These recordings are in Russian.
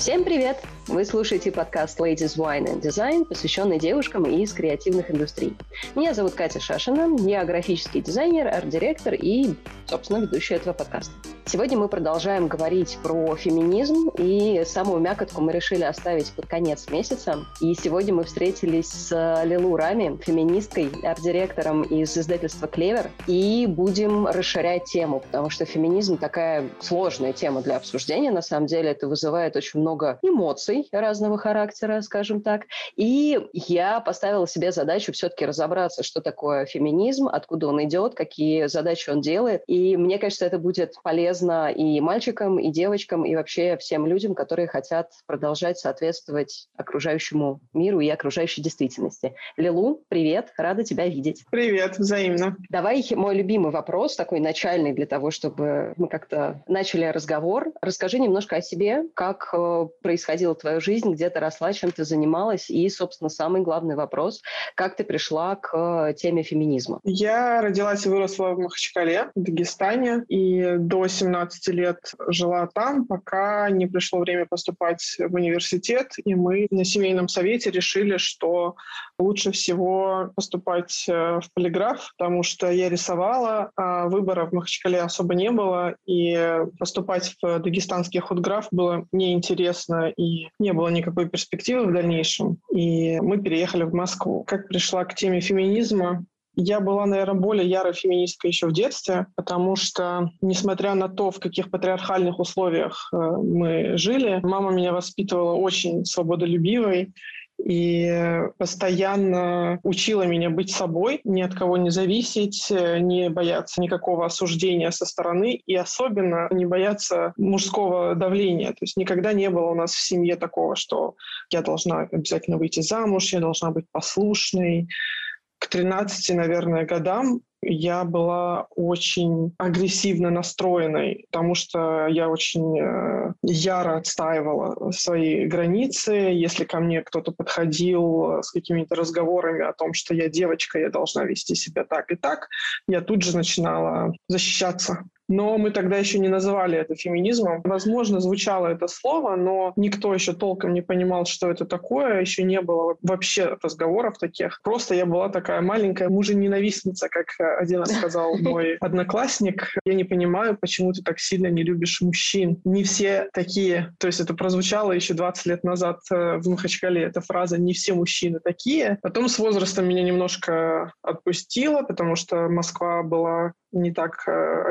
Всем привет! Вы слушаете подкаст Ladies Wine and Design, посвященный девушкам из креативных индустрий. Меня зовут Катя Шашина, я графический дизайнер, арт-директор и, собственно, ведущая этого подкаста. Сегодня мы продолжаем говорить про феминизм, и самую мякотку мы решили оставить под конец месяца. И сегодня мы встретились с Лилу Рами, феминисткой, арт-директором из издательства «Клевер», и будем расширять тему, потому что феминизм такая сложная тема для обсуждения. На самом деле это вызывает очень много эмоций, разного характера, скажем так. И я поставила себе задачу все-таки разобраться, что такое феминизм, откуда он идет, какие задачи он делает. И мне кажется, это будет полезно и мальчикам, и девочкам, и вообще всем людям, которые хотят продолжать соответствовать окружающему миру и окружающей действительности. Лилу, привет, рада тебя видеть. Привет, взаимно. Давай мой любимый вопрос, такой начальный для того, чтобы мы как-то начали разговор. Расскажи немножко о себе, как э, происходило твое твою жизнь, где ты росла, чем ты занималась, и, собственно, самый главный вопрос, как ты пришла к э, теме феминизма? Я родилась и выросла в Махачкале, в Дагестане, и до 17 лет жила там, пока не пришло время поступать в университет, и мы на семейном совете решили, что лучше всего поступать э, в полиграф, потому что я рисовала, а выбора в Махачкале особо не было, и поступать в дагестанский худграф было неинтересно и не было никакой перспективы в дальнейшем, и мы переехали в Москву. Как пришла к теме феминизма? Я была, наверное, более ярой феминисткой еще в детстве, потому что, несмотря на то, в каких патриархальных условиях э, мы жили, мама меня воспитывала очень свободолюбивой, и постоянно учила меня быть собой, ни от кого не зависеть, не бояться никакого осуждения со стороны и особенно не бояться мужского давления. То есть никогда не было у нас в семье такого, что я должна обязательно выйти замуж, я должна быть послушной. К 13, наверное, годам я была очень агрессивно настроенной, потому что я очень э, яро отстаивала свои границы. Если ко мне кто-то подходил с какими-то разговорами о том, что я девочка, я должна вести себя так и так, я тут же начинала защищаться но мы тогда еще не называли это феминизмом. Возможно, звучало это слово, но никто еще толком не понимал, что это такое, еще не было вообще разговоров таких. Просто я была такая маленькая мужененавистница, как один раз сказал мой одноклассник. Я не понимаю, почему ты так сильно не любишь мужчин. Не все такие. То есть это прозвучало еще 20 лет назад э, в Махачкале, эта фраза «не все мужчины такие». Потом с возрастом меня немножко отпустило, потому что Москва была не так э,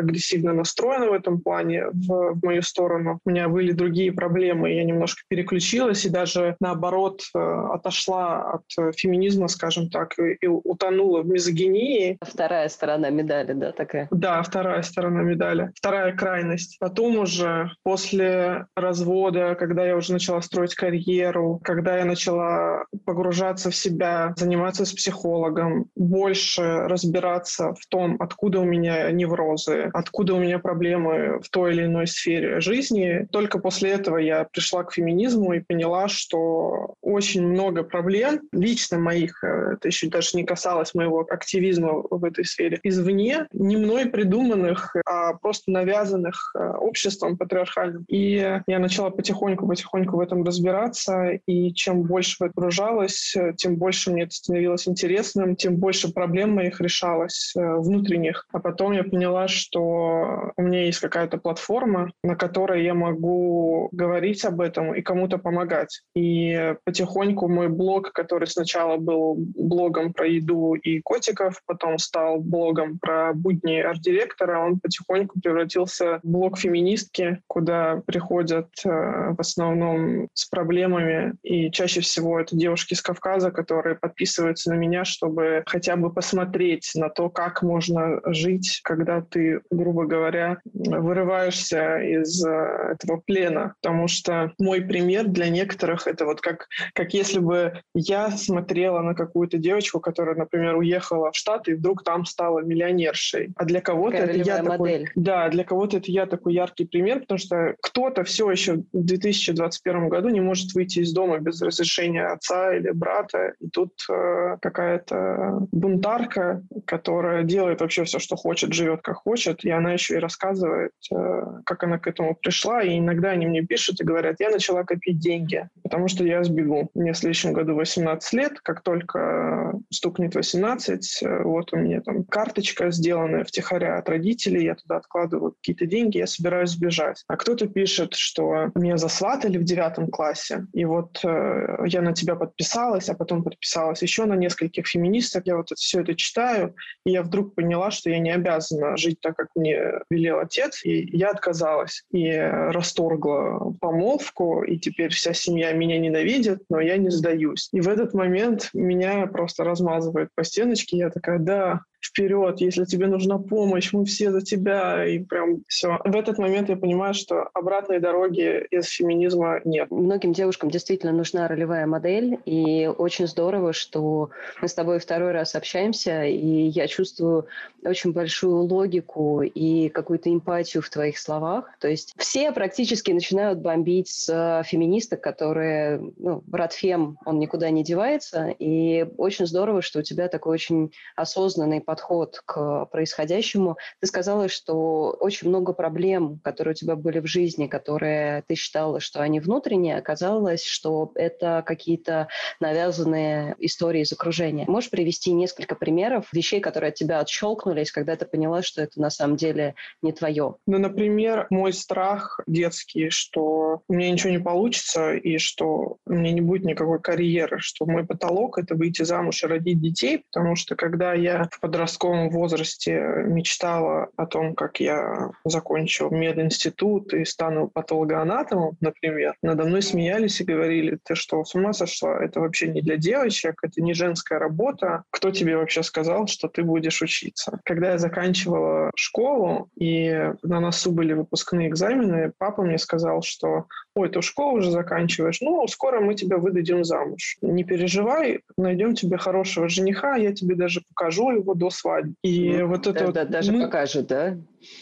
агрессивно настроена в этом плане в, в мою сторону. У меня были другие проблемы, я немножко переключилась и даже наоборот э, отошла от э, феминизма, скажем так, и, и утонула в мизогинии. Вторая сторона медали, да, такая? Да, вторая сторона медали. Вторая крайность. Потом уже после развода, когда я уже начала строить карьеру, когда я начала погружаться в себя, заниматься с психологом, больше разбираться в том, откуда у меня неврозы, откуда у меня проблемы в той или иной сфере жизни. Только после этого я пришла к феминизму и поняла, что очень много проблем, лично моих, э, это еще даже не касалось моего активизма в этой сфере, извне, не мной придуманных, а просто навязанных э, обществом патриархальным. И я начала потихоньку-потихоньку в этом разбираться, и чем больше погружалась, тем больше мне это становилось интересным, тем больше проблем моих решалось э, внутренних. А Потом я поняла, что у меня есть какая-то платформа, на которой я могу говорить об этом и кому-то помогать. И потихоньку мой блог, который сначала был блогом про еду и котиков, потом стал блогом про будни арт-директора, он потихоньку превратился в блог феминистки, куда приходят э, в основном с проблемами. И чаще всего это девушки из Кавказа, которые подписываются на меня, чтобы хотя бы посмотреть на то, как можно жить, когда ты, грубо говоря, вырываешься из э, этого плена. Потому что мой пример для некоторых это вот как, как если бы я смотрела на какую-то девочку, которая, например, уехала в Штаты и вдруг там стала миллионершей. А для кого-то это я модель. такой... Да, для кого-то это я такой яркий пример, потому что кто-то все еще в 2021 году не может выйти из дома без разрешения отца или брата. И тут э, какая-то бунтарка, которая делает вообще все, что хочет, живет как хочет, и она еще и рассказывает, э, как она к этому пришла. И иногда они мне пишут и говорят, я начала копить деньги, потому что я сбегу. Мне в следующем году 18 лет. Как только стукнет 18, э, вот у меня там карточка, сделанная втихаря от родителей, я туда откладываю какие-то деньги, я собираюсь сбежать. А кто-то пишет, что меня засватали в девятом классе, и вот э, я на тебя подписалась, а потом подписалась еще на нескольких феминисток. Я вот это, все это читаю, и я вдруг поняла, что я не обязана жить так, как мне велел отец, и я отказалась и расторгла помолвку, и теперь вся семья меня ненавидит, но я не сдаюсь. И в этот момент меня просто размазывает по стеночке, я такая, да, вперед, если тебе нужна помощь, мы все за тебя, и прям все. В этот момент я понимаю, что обратной дороги из феминизма нет. Многим девушкам действительно нужна ролевая модель, и очень здорово, что мы с тобой второй раз общаемся, и я чувствую очень большую логику и какую-то эмпатию в твоих словах. То есть все практически начинают бомбить с феминисток, которые, ну, Фем, он никуда не девается, и очень здорово, что у тебя такой очень осознанный подход к происходящему. Ты сказала, что очень много проблем, которые у тебя были в жизни, которые ты считала, что они внутренние, оказалось, что это какие-то навязанные истории из окружения. Можешь привести несколько примеров вещей, которые от тебя отщелкнулись, когда ты поняла, что это на самом деле не твое? Ну, например, мой страх детский, что у меня ничего не получится и что у меня не будет никакой карьеры, что мой потолок — это выйти замуж и родить детей, потому что когда я в подростковом подростковом возрасте мечтала о том, как я закончу мединститут и стану патологоанатомом, например, надо мной смеялись и говорили, ты что, с ума сошла? Это вообще не для девочек, это не женская работа. Кто тебе вообще сказал, что ты будешь учиться? Когда я заканчивала школу, и на носу были выпускные экзамены, папа мне сказал, что ой, ты школу уже заканчиваешь, ну, скоро мы тебя выдадим замуж. Не переживай, найдем тебе хорошего жениха, я тебе даже покажу его до свадьбы. И ну, вот это да, вот... Да, даже мы... покажет, да?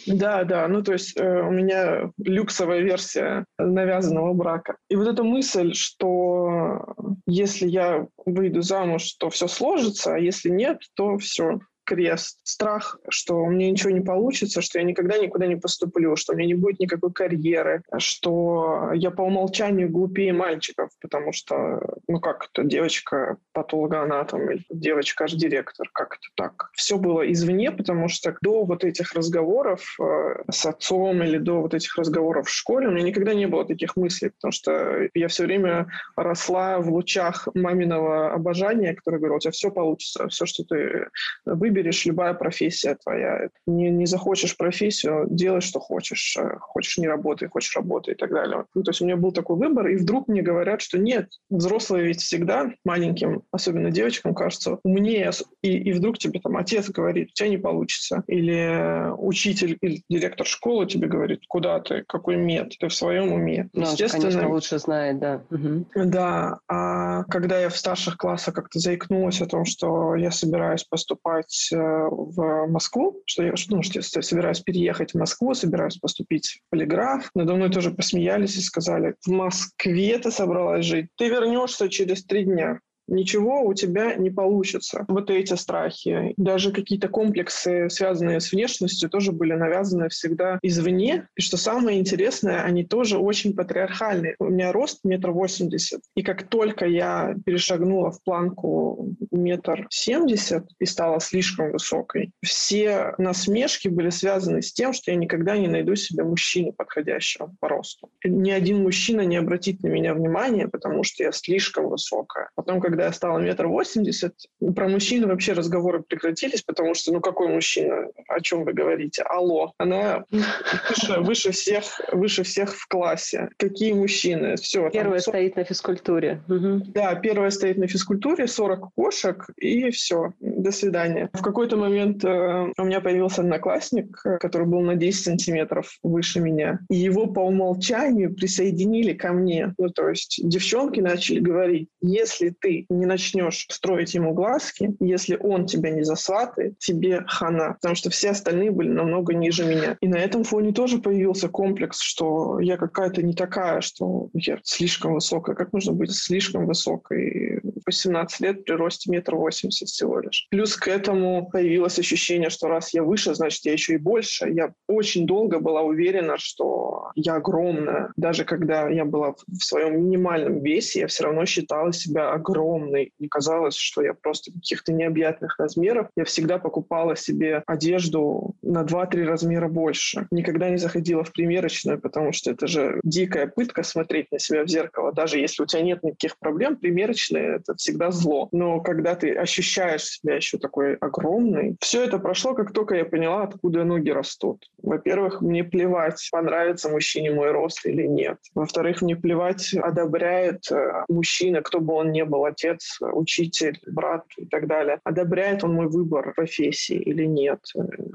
Да, да, ну то есть э, у меня люксовая версия навязанного брака. И вот эта мысль, что если я выйду замуж, то все сложится, а если нет, то все крест, страх, что у меня ничего не получится, что я никогда никуда не поступлю, что у меня не будет никакой карьеры, что я по умолчанию глупее мальчиков, потому что, ну как это, девочка патологоанатом или девочка аж директор, как это так? Все было извне, потому что до вот этих разговоров э, с отцом или до вот этих разговоров в школе у меня никогда не было таких мыслей, потому что я все время росла в лучах маминого обожания, которое говорило, у тебя все получится, все, что ты выберешь, выберешь, любая профессия твоя. Не, не захочешь профессию, делай, что хочешь. Э, хочешь, не работай, хочешь, работай и так далее. Ну, то есть у меня был такой выбор, и вдруг мне говорят, что нет, взрослые ведь всегда маленьким, особенно девочкам, кажется, умнее. И, и вдруг тебе там отец говорит, у тебя не получится. Или учитель или директор школы тебе говорит, куда ты, какой мед, ты в своем уме. Ну, Естественно, конечно, лучше знает, да. Угу. Да, а когда я в старших классах как-то заикнулась о том, что я собираюсь поступать Э, в Москву, что я, ну, что я собираюсь переехать в Москву, собираюсь поступить в полиграф. Надо мной тоже посмеялись и сказали, в Москве ты собралась жить, ты вернешься через три дня ничего у тебя не получится. Вот эти страхи, даже какие-то комплексы, связанные с внешностью, тоже были навязаны всегда извне. И что самое интересное, они тоже очень патриархальные. У меня рост метр восемьдесят. И как только я перешагнула в планку метр семьдесят и стала слишком высокой, все насмешки были связаны с тем, что я никогда не найду себе мужчину подходящего по росту. Ни один мужчина не обратит на меня внимания, потому что я слишком высокая. Потом, когда когда я стала метр восемьдесят, про мужчин вообще разговоры прекратились, потому что, ну, какой мужчина? О чем вы говорите? Алло. Она выше, выше, всех, выше всех в классе. Какие мужчины? Все. Первая там, стоит на физкультуре. Угу. Да, первая стоит на физкультуре, 40 кошек, и все. До свидания. В какой-то момент э, у меня появился одноклассник, который был на 10 сантиметров выше меня. И его по умолчанию присоединили ко мне. Ну, то есть девчонки начали говорить, если ты не начнешь строить ему глазки, если он тебя не засватает, тебе хана. Потому что все остальные были намного ниже меня. И на этом фоне тоже появился комплекс, что я какая-то не такая, что я слишком высокая. Как можно быть слишком высокой? 18 лет при росте метр восемьдесят всего лишь. Плюс к этому появилось ощущение, что раз я выше, значит, я еще и больше. Я очень долго была уверена, что я огромная. Даже когда я была в своем минимальном весе, я все равно считала себя огромной. Мне казалось, что я просто каких-то необъятных размеров. Я всегда покупала себе одежду на 2-3 размера больше. Никогда не заходила в примерочную, потому что это же дикая пытка смотреть на себя в зеркало. Даже если у тебя нет никаких проблем, примерочные — это всегда зло. Но когда ты ощущаешь себя еще такой огромный, все это прошло, как только я поняла, откуда ноги растут. Во-первых, мне плевать, понравится мужчине мой рост или нет. Во-вторых, мне плевать, одобряет э, мужчина, кто бы он ни был, отец, учитель, брат и так далее. Одобряет он мой выбор профессии или нет.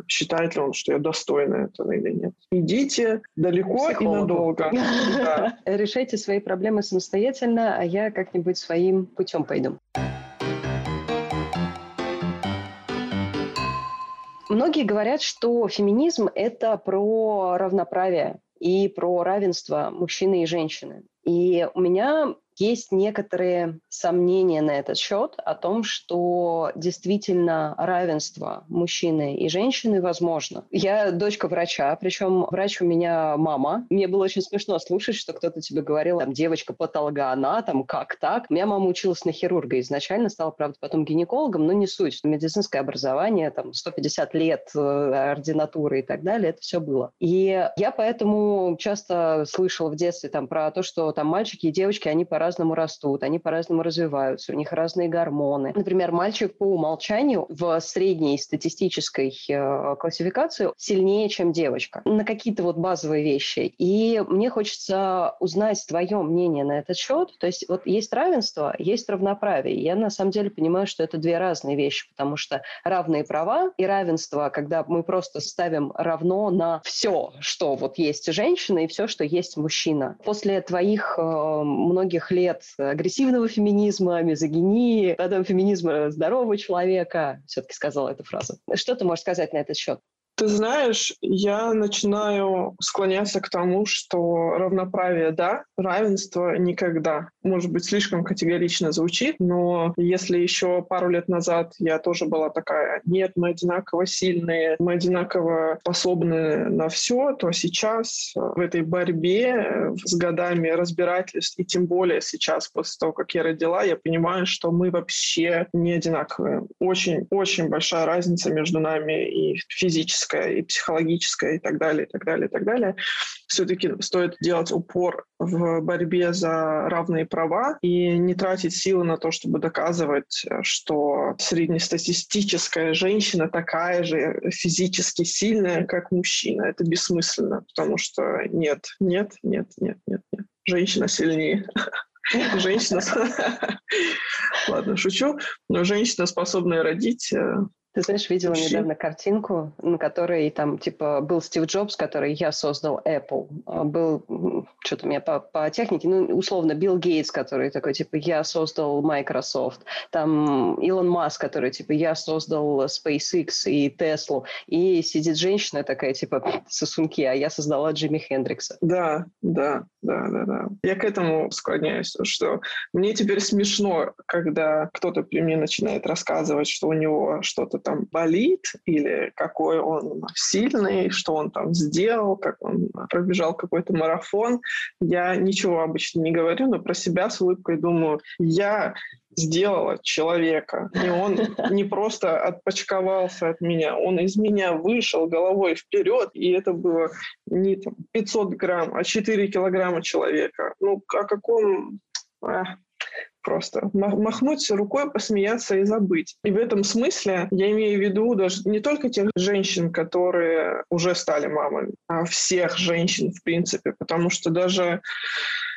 Считает ли он, что я достойна этого или нет. Идите далеко и надолго. Решайте свои проблемы самостоятельно, а я как-нибудь своим путем пойду. Многие говорят, что феминизм – это про равноправие и про равенство мужчины и женщины. И у меня есть некоторые сомнения на этот счет о том, что действительно равенство мужчины и женщины возможно. Я дочка врача, причем врач у меня мама. Мне было очень смешно слушать, что кто-то тебе говорил, там, девочка патологоанатом, как так? У меня мама училась на хирурга изначально, стала, правда, потом гинекологом, но не суть. Медицинское образование, там, 150 лет э, ординатуры и так далее, это все было. И я поэтому часто слышала в детстве там про то, что там мальчики и девочки, они по по-разному растут, они по-разному развиваются, у них разные гормоны. Например, мальчик по умолчанию в средней статистической э, классификации сильнее, чем девочка на какие-то вот базовые вещи. И мне хочется узнать твое мнение на этот счет. То есть вот есть равенство, есть равноправие. Я на самом деле понимаю, что это две разные вещи, потому что равные права и равенство, когда мы просто ставим равно на все, что вот есть женщина и все, что есть мужчина. После твоих э, многих лет агрессивного феминизма, мизогинии, потом феминизма здорового человека. Все-таки сказала эту фразу. Что ты можешь сказать на этот счет? Ты знаешь, я начинаю склоняться к тому, что равноправие – да, равенство – никогда. Может быть, слишком категорично звучит, но если еще пару лет назад я тоже была такая, нет, мы одинаково сильные, мы одинаково способны на все, то сейчас в этой борьбе с годами разбирательств, и тем более сейчас, после того, как я родила, я понимаю, что мы вообще не одинаковые. Очень-очень большая разница между нами и физически физическое, и психологическое, и так далее, и так далее, и так далее. Все-таки стоит делать упор в борьбе за равные права и не тратить силы на то, чтобы доказывать, что среднестатистическая женщина такая же физически сильная, как мужчина. Это бессмысленно, потому что нет, нет, нет, нет, нет, нет. Женщина сильнее. Женщина... Ладно, шучу. Но женщина, способная родить, э, ты знаешь, видела Вообще? недавно картинку, на которой там, типа, был Стив Джобс, который я создал Apple. А был, что-то у меня по, по технике, ну, условно, Билл Гейтс, который такой, типа, я создал Microsoft. Там Илон Маск, который, типа, я создал SpaceX и Tesla. И сидит женщина такая, типа, сосунки, а я создала Джимми Хендрикса. Да, да, да, да, да. Я к этому склоняюсь, что мне теперь смешно, когда кто-то при мне начинает рассказывать, что у него что-то там болит или какой он сильный, что он там сделал, как он пробежал какой-то марафон. Я ничего обычно не говорю, но про себя с улыбкой думаю, я сделала человека. И он не просто отпочковался от меня, он из меня вышел головой вперед, и это было не там, 500 грамм, а 4 килограмма человека. Ну, о каком... Просто махнуть рукой, посмеяться и забыть. И в этом смысле я имею в виду даже не только тех женщин, которые уже стали мамами, а всех женщин в принципе, потому что даже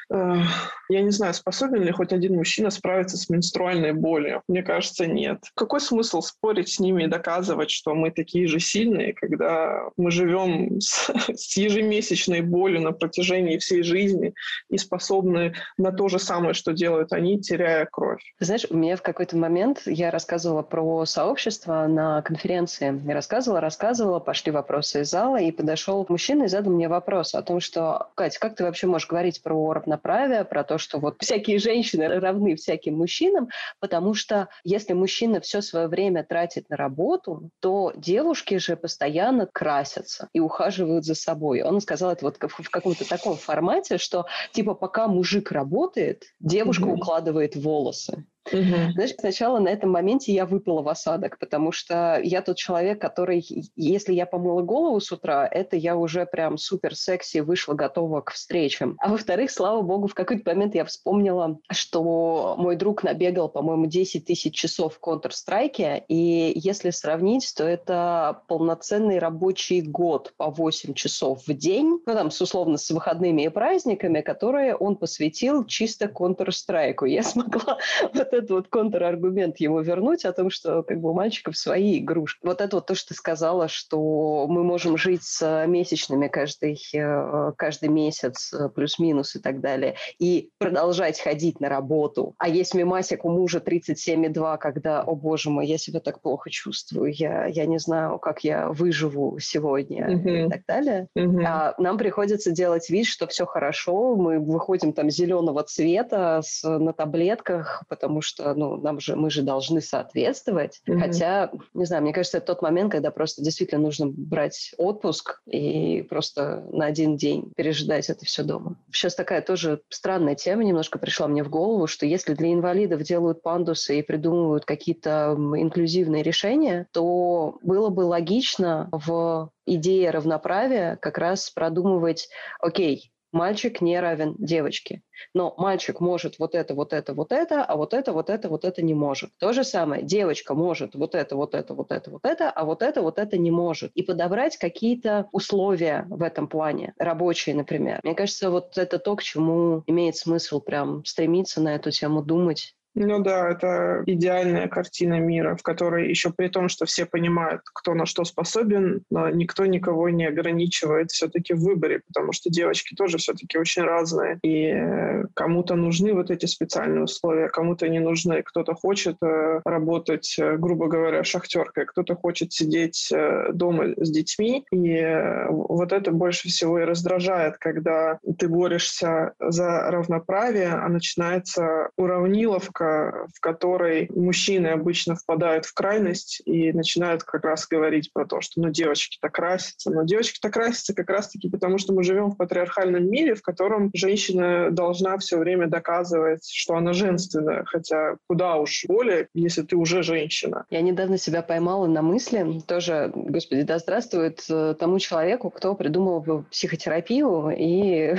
я не знаю, способен ли хоть один мужчина справиться с менструальной болью. Мне кажется, нет. Какой смысл спорить с ними и доказывать, что мы такие же сильные, когда мы живем с, с ежемесячной болью на протяжении всей жизни и способны на то же самое, что делают они, теряя кровь? знаешь, у меня в какой-то момент я рассказывала про сообщество на конференции. Я рассказывала, рассказывала, пошли вопросы из зала, и подошел мужчина и задал мне вопрос о том, что, Катя, как ты вообще можешь говорить про равноправие равноправия, про то, что вот всякие женщины равны всяким мужчинам, потому что если мужчина все свое время тратит на работу, то девушки же постоянно красятся и ухаживают за собой. Он сказал это вот в каком-то таком формате, что типа пока мужик работает, девушка mm-hmm. укладывает волосы. Угу. Знаешь, сначала на этом моменте я выпала в осадок, потому что я тот человек, который, если я помыла голову с утра, это я уже прям супер секси, вышла готова к встречам. А во-вторых, слава богу, в какой-то момент я вспомнила, что мой друг набегал, по-моему, 10 тысяч часов в Counter-Strike, и если сравнить, то это полноценный рабочий год по 8 часов в день, ну там, с условно, с выходными и праздниками, которые он посвятил чисто Counter-Strike. Я смогла вот этот вот контраргумент ему вернуть о том, что как бы у мальчиков свои игрушки. Вот это вот то, что ты сказала, что мы можем жить с месячными каждый, э, каждый месяц, э, плюс-минус и так далее, и продолжать ходить на работу. А есть мимасик у мужа 37,2, когда, о боже мой, я себя так плохо чувствую, я, я не знаю, как я выживу сегодня mm-hmm. и так далее. Mm-hmm. А нам приходится делать вид, что все хорошо, мы выходим там зеленого цвета с, на таблетках, потому что ну, нам же, мы же должны соответствовать. Mm-hmm. Хотя, не знаю, мне кажется, это тот момент, когда просто действительно нужно брать отпуск и просто на один день пережидать это все дома. Сейчас такая тоже странная тема немножко пришла мне в голову, что если для инвалидов делают пандусы и придумывают какие-то инклюзивные решения, то было бы логично в идее равноправия как раз продумывать, окей, мальчик не равен девочке. Но мальчик может вот это, вот это, вот это, а вот это, вот это, вот это не может. То же самое, девочка может вот это, вот это, вот это, вот это, а вот это, вот это не может. И подобрать какие-то условия в этом плане, рабочие, например. Мне кажется, вот это то, к чему имеет смысл прям стремиться на эту тему думать ну да, это идеальная картина мира, в которой еще при том, что все понимают, кто на что способен, но никто никого не ограничивает все-таки в выборе, потому что девочки тоже все-таки очень разные. И э, кому-то нужны вот эти специальные условия, кому-то не нужны. Кто-то хочет э, работать, э, грубо говоря, шахтеркой, кто-то хочет сидеть дома с детьми. И вот это больше всего и раздражает, когда ты борешься за равноправие, а начинается уравниловка, в которой мужчины обычно впадают в крайность и начинают как раз говорить про то, что ну девочки-то красятся. Но девочки-то красятся как раз-таки потому, что мы живем в патриархальном мире, в котором женщина должна все время доказывать, что она женственная, хотя куда уж более, если ты уже женщина. Я недавно себя поймала на мысли, тоже, господи, да здравствует э, тому человеку, кто придумал психотерапию и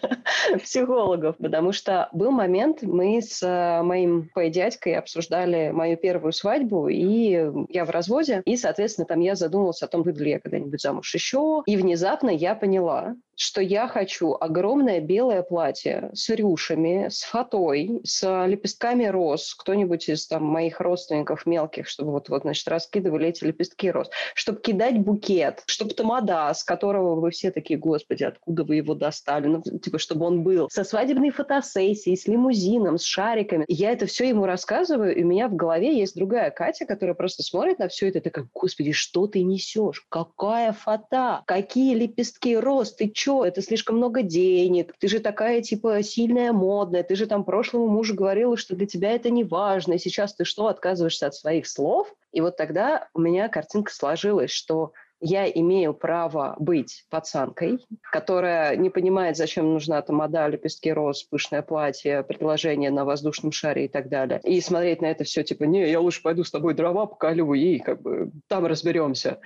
психологов, потому что был момент, мы с э, моей моим дядькой обсуждали мою первую свадьбу, и я в разводе, и, соответственно, там я задумалась о том, выйду ли я когда-нибудь замуж еще, и внезапно я поняла, что я хочу огромное белое платье с рюшами, с фатой, с лепестками роз. Кто-нибудь из там, моих родственников мелких, чтобы вот, вот, значит, раскидывали эти лепестки роз. Чтобы кидать букет, чтобы тамада, с которого вы все такие, господи, откуда вы его достали? Ну, типа, чтобы он был со свадебной фотосессией, с лимузином, с шариками. Я это все ему рассказываю, и у меня в голове есть другая Катя, которая просто смотрит на все это такая, господи, что ты несешь? Какая фото? Какие лепестки роз? Ты чё? Что, это слишком много денег, ты же такая, типа, сильная, модная, ты же там прошлому мужу говорила, что для тебя это не важно, и сейчас ты что, отказываешься от своих слов? И вот тогда у меня картинка сложилась, что я имею право быть пацанкой, которая не понимает, зачем нужна тамада, лепестки роз, пышное платье, предложение на воздушном шаре и так далее. И смотреть на это все типа, не, я лучше пойду с тобой дрова поколю и как бы там разберемся.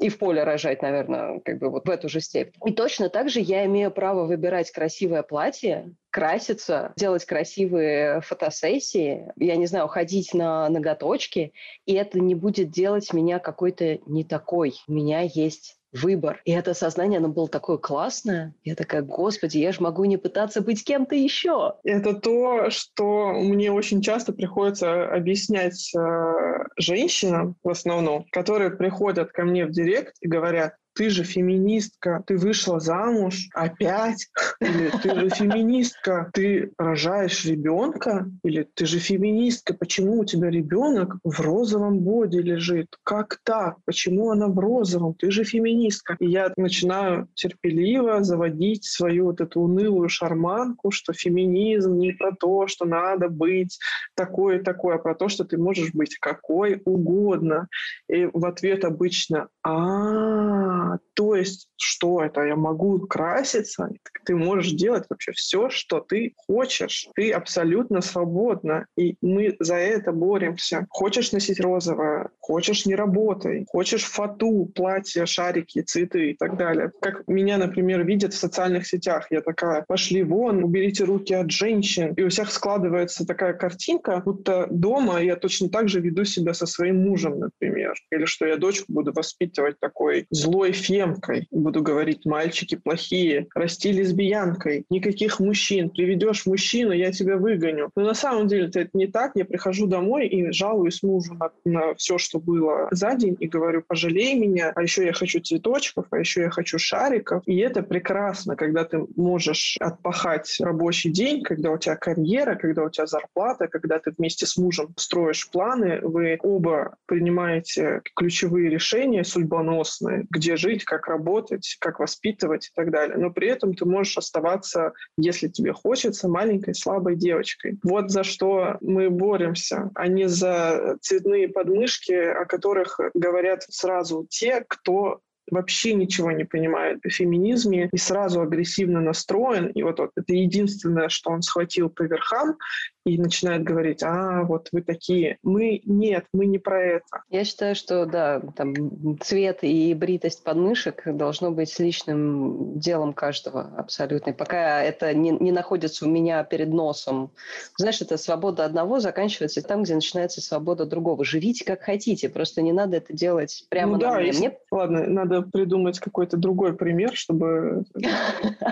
И в поле рожать, наверное, как бы вот в эту же степь. И точно так же я имею право выбирать красивое платье, краситься, делать красивые фотосессии, я не знаю, ходить на ноготочки, и это не будет делать меня какой-то не такой. У меня есть выбор. И это сознание, оно было такое классное. Я такая, господи, я же могу не пытаться быть кем-то еще. Это то, что мне очень часто приходится объяснять э, женщинам в основном, которые приходят ко мне в директ и говорят, ты же феминистка, ты вышла замуж опять, или ты же феминистка, ты рожаешь ребенка, или ты же феминистка, почему у тебя ребенок в розовом боди лежит? Как так? Почему она в розовом? Ты же феминистка. И я начинаю терпеливо заводить свою вот эту унылую шарманку, что феминизм не про то, что надо быть такой и такой, а про то, что ты можешь быть какой угодно. И в ответ обычно «А, uh, то есть что это? Я могу краситься? Ты можешь делать вообще все, что ты хочешь. Ты абсолютно свободна. И мы за это боремся. Хочешь носить розовое? Хочешь не работай. Хочешь фату, платье, шарики, цветы и так далее. Как меня, например, видят в социальных сетях. Я такая, пошли вон, уберите руки от женщин. И у всех складывается такая картинка, будто дома я точно так же веду себя со своим мужем, например. Или что я дочку буду воспитывать такой злой фемкой. Буду говорить, мальчики плохие, расти лесбиянкой, никаких мужчин. Приведешь мужчину, я тебя выгоню. Но на самом деле это не так. Я прихожу домой и жалуюсь мужу на, на все, что было за день, и говорю, пожалей меня, а еще я хочу цветочков, а еще я хочу шариков. И это прекрасно, когда ты можешь отпахать рабочий день, когда у тебя карьера, когда у тебя зарплата, когда ты вместе с мужем строишь планы, вы оба принимаете ключевые решения судьбоносные, где жить, как работать, как воспитывать и так далее. Но при этом ты можешь оставаться, если тебе хочется, маленькой слабой девочкой. Вот за что мы боремся, а не за цветные подмышки, о которых говорят сразу те, кто вообще ничего не понимает о феминизме и сразу агрессивно настроен. И вот, вот это единственное, что он схватил по верхам и начинает говорить, а, вот вы такие. Мы, нет, мы не про это. Я считаю, что, да, там, цвет и бритость подмышек должно быть личным делом каждого абсолютно. И пока это не, не находится у меня перед носом. Знаешь, это свобода одного заканчивается там, где начинается свобода другого. Живите как хотите, просто не надо это делать прямо ну, на да, мне. Если... мне. Ладно, надо придумать какой-то другой пример, чтобы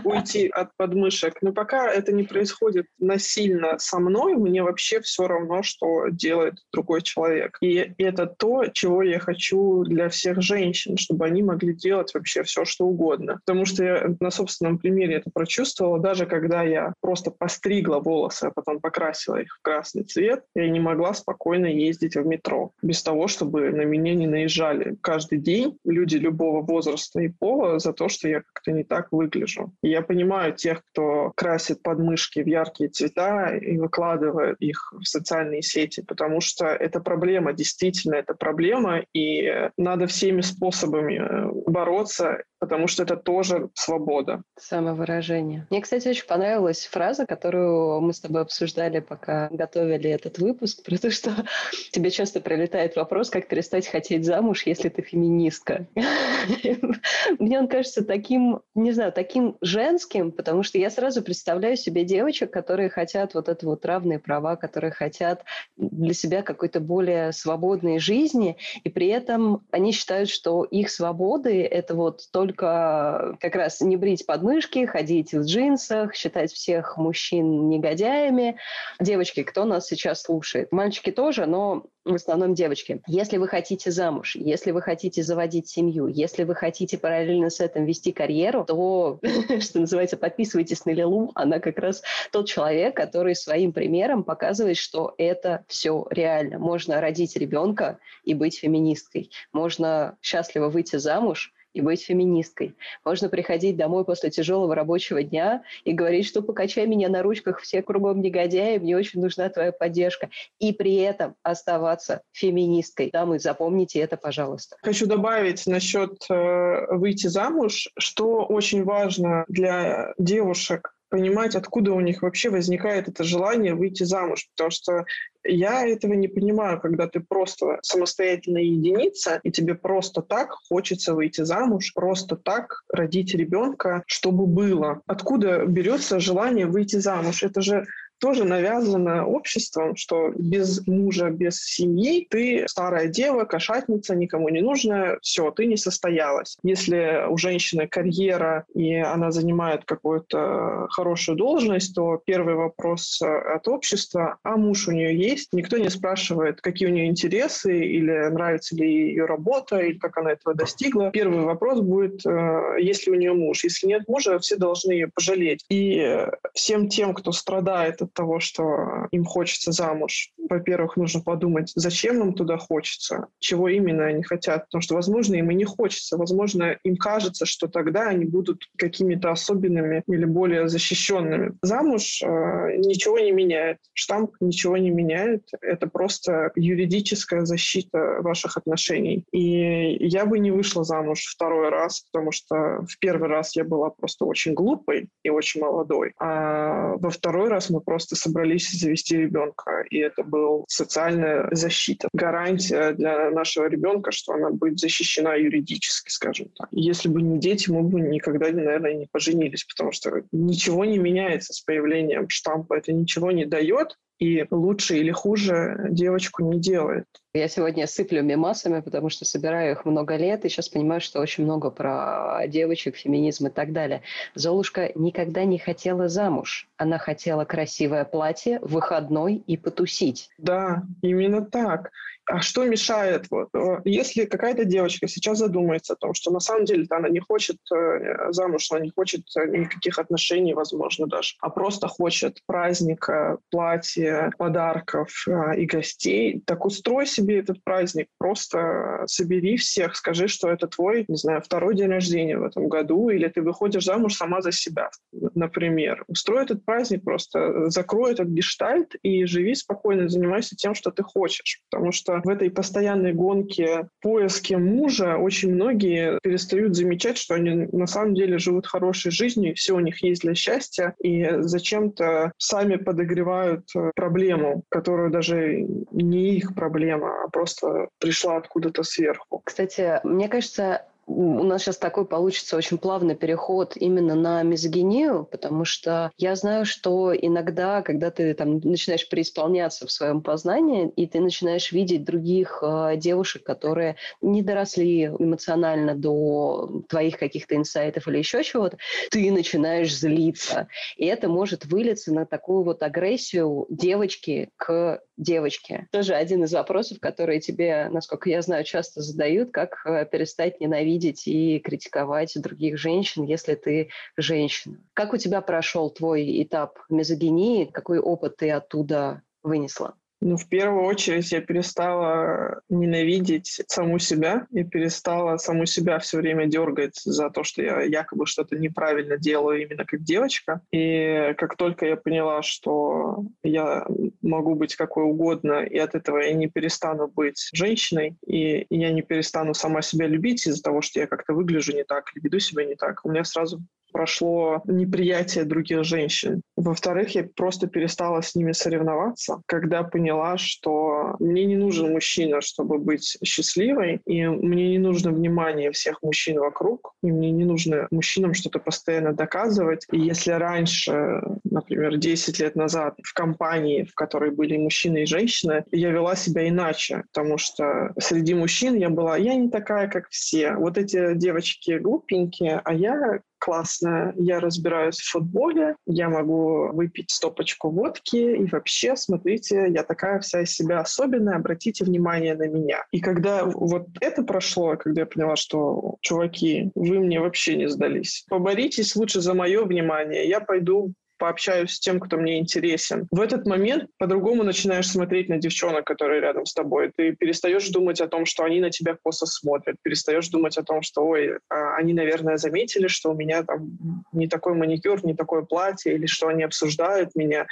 уйти от подмышек. Но пока это не происходит насильно со мной, мне вообще все равно, что делает другой человек. И это то, чего я хочу для всех женщин, чтобы они могли делать вообще все, что угодно. Потому что я на собственном примере это прочувствовала, даже когда я просто постригла волосы, а потом покрасила их в красный цвет, я не могла спокойно ездить в метро без того, чтобы на меня не наезжали каждый день люди любого возраста и пола за то, что я как-то не так выгляжу. И я понимаю тех, кто красит подмышки в яркие цвета и выкладывает их в социальные сети, потому что это проблема, действительно это проблема, и надо всеми способами э, бороться потому что это тоже свобода. Самовыражение. Мне, кстати, очень понравилась фраза, которую мы с тобой обсуждали, пока готовили этот выпуск, про то, что тебе часто прилетает вопрос, как перестать хотеть замуж, если ты феминистка. Мне он кажется таким, не знаю, таким женским, потому что я сразу представляю себе девочек, которые хотят вот это вот равные права, которые хотят для себя какой-то более свободной жизни, и при этом они считают, что их свободы — это вот только как раз не брить подмышки, ходить в джинсах, считать всех мужчин негодяями. Девочки, кто нас сейчас слушает? Мальчики тоже, но в основном девочки. Если вы хотите замуж, если вы хотите заводить семью, если вы хотите параллельно с этим вести карьеру, то, что называется, подписывайтесь на Лилу. Она как раз тот человек, который своим примером показывает, что это все реально. Можно родить ребенка и быть феминисткой. Можно счастливо выйти замуж и быть феминисткой. Можно приходить домой после тяжелого рабочего дня и говорить, что покачай меня на ручках, все кругом негодяи, мне очень нужна твоя поддержка. И при этом оставаться феминисткой. Дамы, запомните это, пожалуйста. Хочу добавить насчет э, выйти замуж, что очень важно для девушек понимать, откуда у них вообще возникает это желание выйти замуж, потому что я этого не понимаю, когда ты просто самостоятельная единица, и тебе просто так хочется выйти замуж, просто так родить ребенка, чтобы было. Откуда берется желание выйти замуж? Это же тоже навязано обществом, что без мужа, без семьи ты старая дева, кошатница, никому не нужная, все, ты не состоялась. Если у женщины карьера и она занимает какую-то хорошую должность, то первый вопрос от общества, а муж у нее есть? Никто не спрашивает, какие у нее интересы или нравится ли ее работа, или как она этого достигла. Первый вопрос будет, э, есть ли у нее муж. Если нет мужа, все должны ее пожалеть. И всем тем, кто страдает от того, что им хочется замуж, во-первых, нужно подумать, зачем им туда хочется, чего именно они хотят. Потому что, возможно, им и не хочется. Возможно, им кажется, что тогда они будут какими-то особенными или более защищенными. Замуж э, ничего не меняет. Штамп ничего не меняет. Это просто юридическая защита ваших отношений. И я бы не вышла замуж второй раз, потому что в первый раз я была просто очень глупой и очень молодой. А во второй раз мы просто собрались завести ребенка. И это был социальная защита, гарантия для нашего ребенка, что она будет защищена юридически, скажем так. Если бы не дети, мы бы никогда, наверное, не поженились, потому что ничего не меняется с появлением штампа. Это ничего не дает, и лучше или хуже девочку не делает. Я сегодня сыплю мемасами, потому что собираю их много лет, и сейчас понимаю, что очень много про девочек, феминизм и так далее. Золушка никогда не хотела замуж. Она хотела красивое платье, выходной и потусить. Да, именно так а что мешает? Вот, если какая-то девочка сейчас задумается о том, что на самом деле она не хочет э, замуж, она не хочет э, никаких отношений, возможно, даже, а просто хочет праздника, платья, подарков э, и гостей, так устрой себе этот праздник. Просто собери всех, скажи, что это твой, не знаю, второй день рождения в этом году, или ты выходишь замуж сама за себя, например. Устрой этот праздник просто, закрой этот гештальт и живи спокойно, занимайся тем, что ты хочешь. Потому что в этой постоянной гонке поиске мужа очень многие перестают замечать, что они на самом деле живут хорошей жизнью, и все у них есть для счастья, и зачем-то сами подогревают э, проблему, которую даже не их проблема, а просто пришла откуда-то сверху. Кстати, мне кажется, у нас сейчас такой получится очень плавный переход именно на мизогинию, потому что я знаю, что иногда, когда ты там начинаешь преисполняться в своем познании, и ты начинаешь видеть других э, девушек, которые не доросли эмоционально до твоих каких-то инсайтов или еще чего-то, ты начинаешь злиться. И это может вылиться на такую вот агрессию девочки к девочке. Тоже один из вопросов, которые тебе, насколько я знаю, часто задают, как э, перестать ненавидеть и критиковать других женщин, если ты женщина. Как у тебя прошел твой этап мизогинии? Какой опыт ты оттуда вынесла? Ну, в первую очередь я перестала ненавидеть саму себя и перестала саму себя все время дергать за то, что я якобы что-то неправильно делаю именно как девочка. И как только я поняла, что я могу быть какой угодно, и от этого я не перестану быть женщиной, и я не перестану сама себя любить из-за того, что я как-то выгляжу не так или веду себя не так, у меня сразу прошло неприятие других женщин. Во-вторых, я просто перестала с ними соревноваться, когда поняла, что мне не нужен мужчина, чтобы быть счастливой, и мне не нужно внимание всех мужчин вокруг, и мне не нужно мужчинам что-то постоянно доказывать. И если раньше, например, 10 лет назад в компании, в которой были мужчины и женщины, я вела себя иначе, потому что среди мужчин я была, я не такая, как все. Вот эти девочки глупенькие, а я классная. Я разбираюсь в футболе, я могу выпить стопочку водки, и вообще, смотрите, я такая вся из себя особенная, обратите внимание на меня. И когда вот это прошло, когда я поняла, что, чуваки, вы мне вообще не сдались, поборитесь лучше за мое внимание, я пойду пообщаюсь с тем, кто мне интересен. В этот момент по-другому начинаешь смотреть на девчонок, которые рядом с тобой. Ты перестаешь думать о том, что они на тебя косо смотрят, перестаешь думать о том, что, ой, а, они, наверное, заметили, что у меня там не такой маникюр, не такое платье, или что они обсуждают меня,